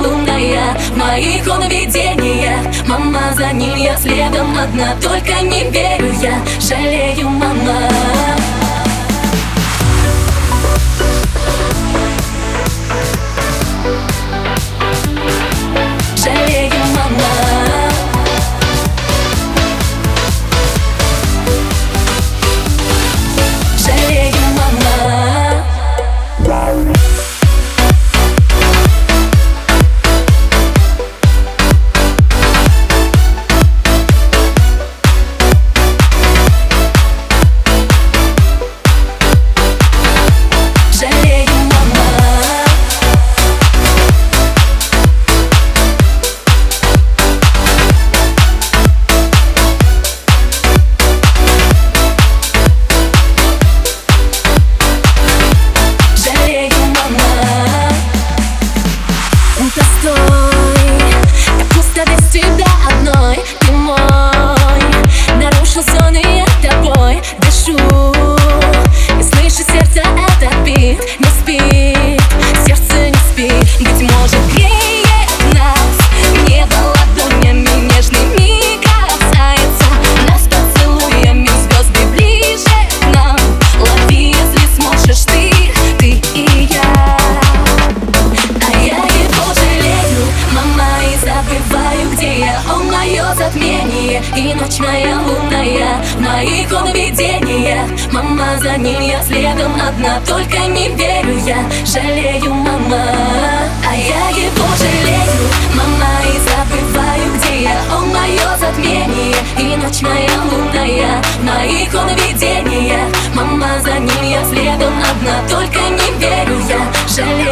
лунная В моих он Мама, за ним я следом одна Только не верю я, жалею, мама И ночь моя лунная. В моих он видения Мама, за ним я следом одна Только не верю я. Жалею, мама А я его жалею. Мама, и забываю, где я. Он мое затмение И ночь моя лунная. В моих он видения Мама, за ним я следом одна Только не верю я. Жалею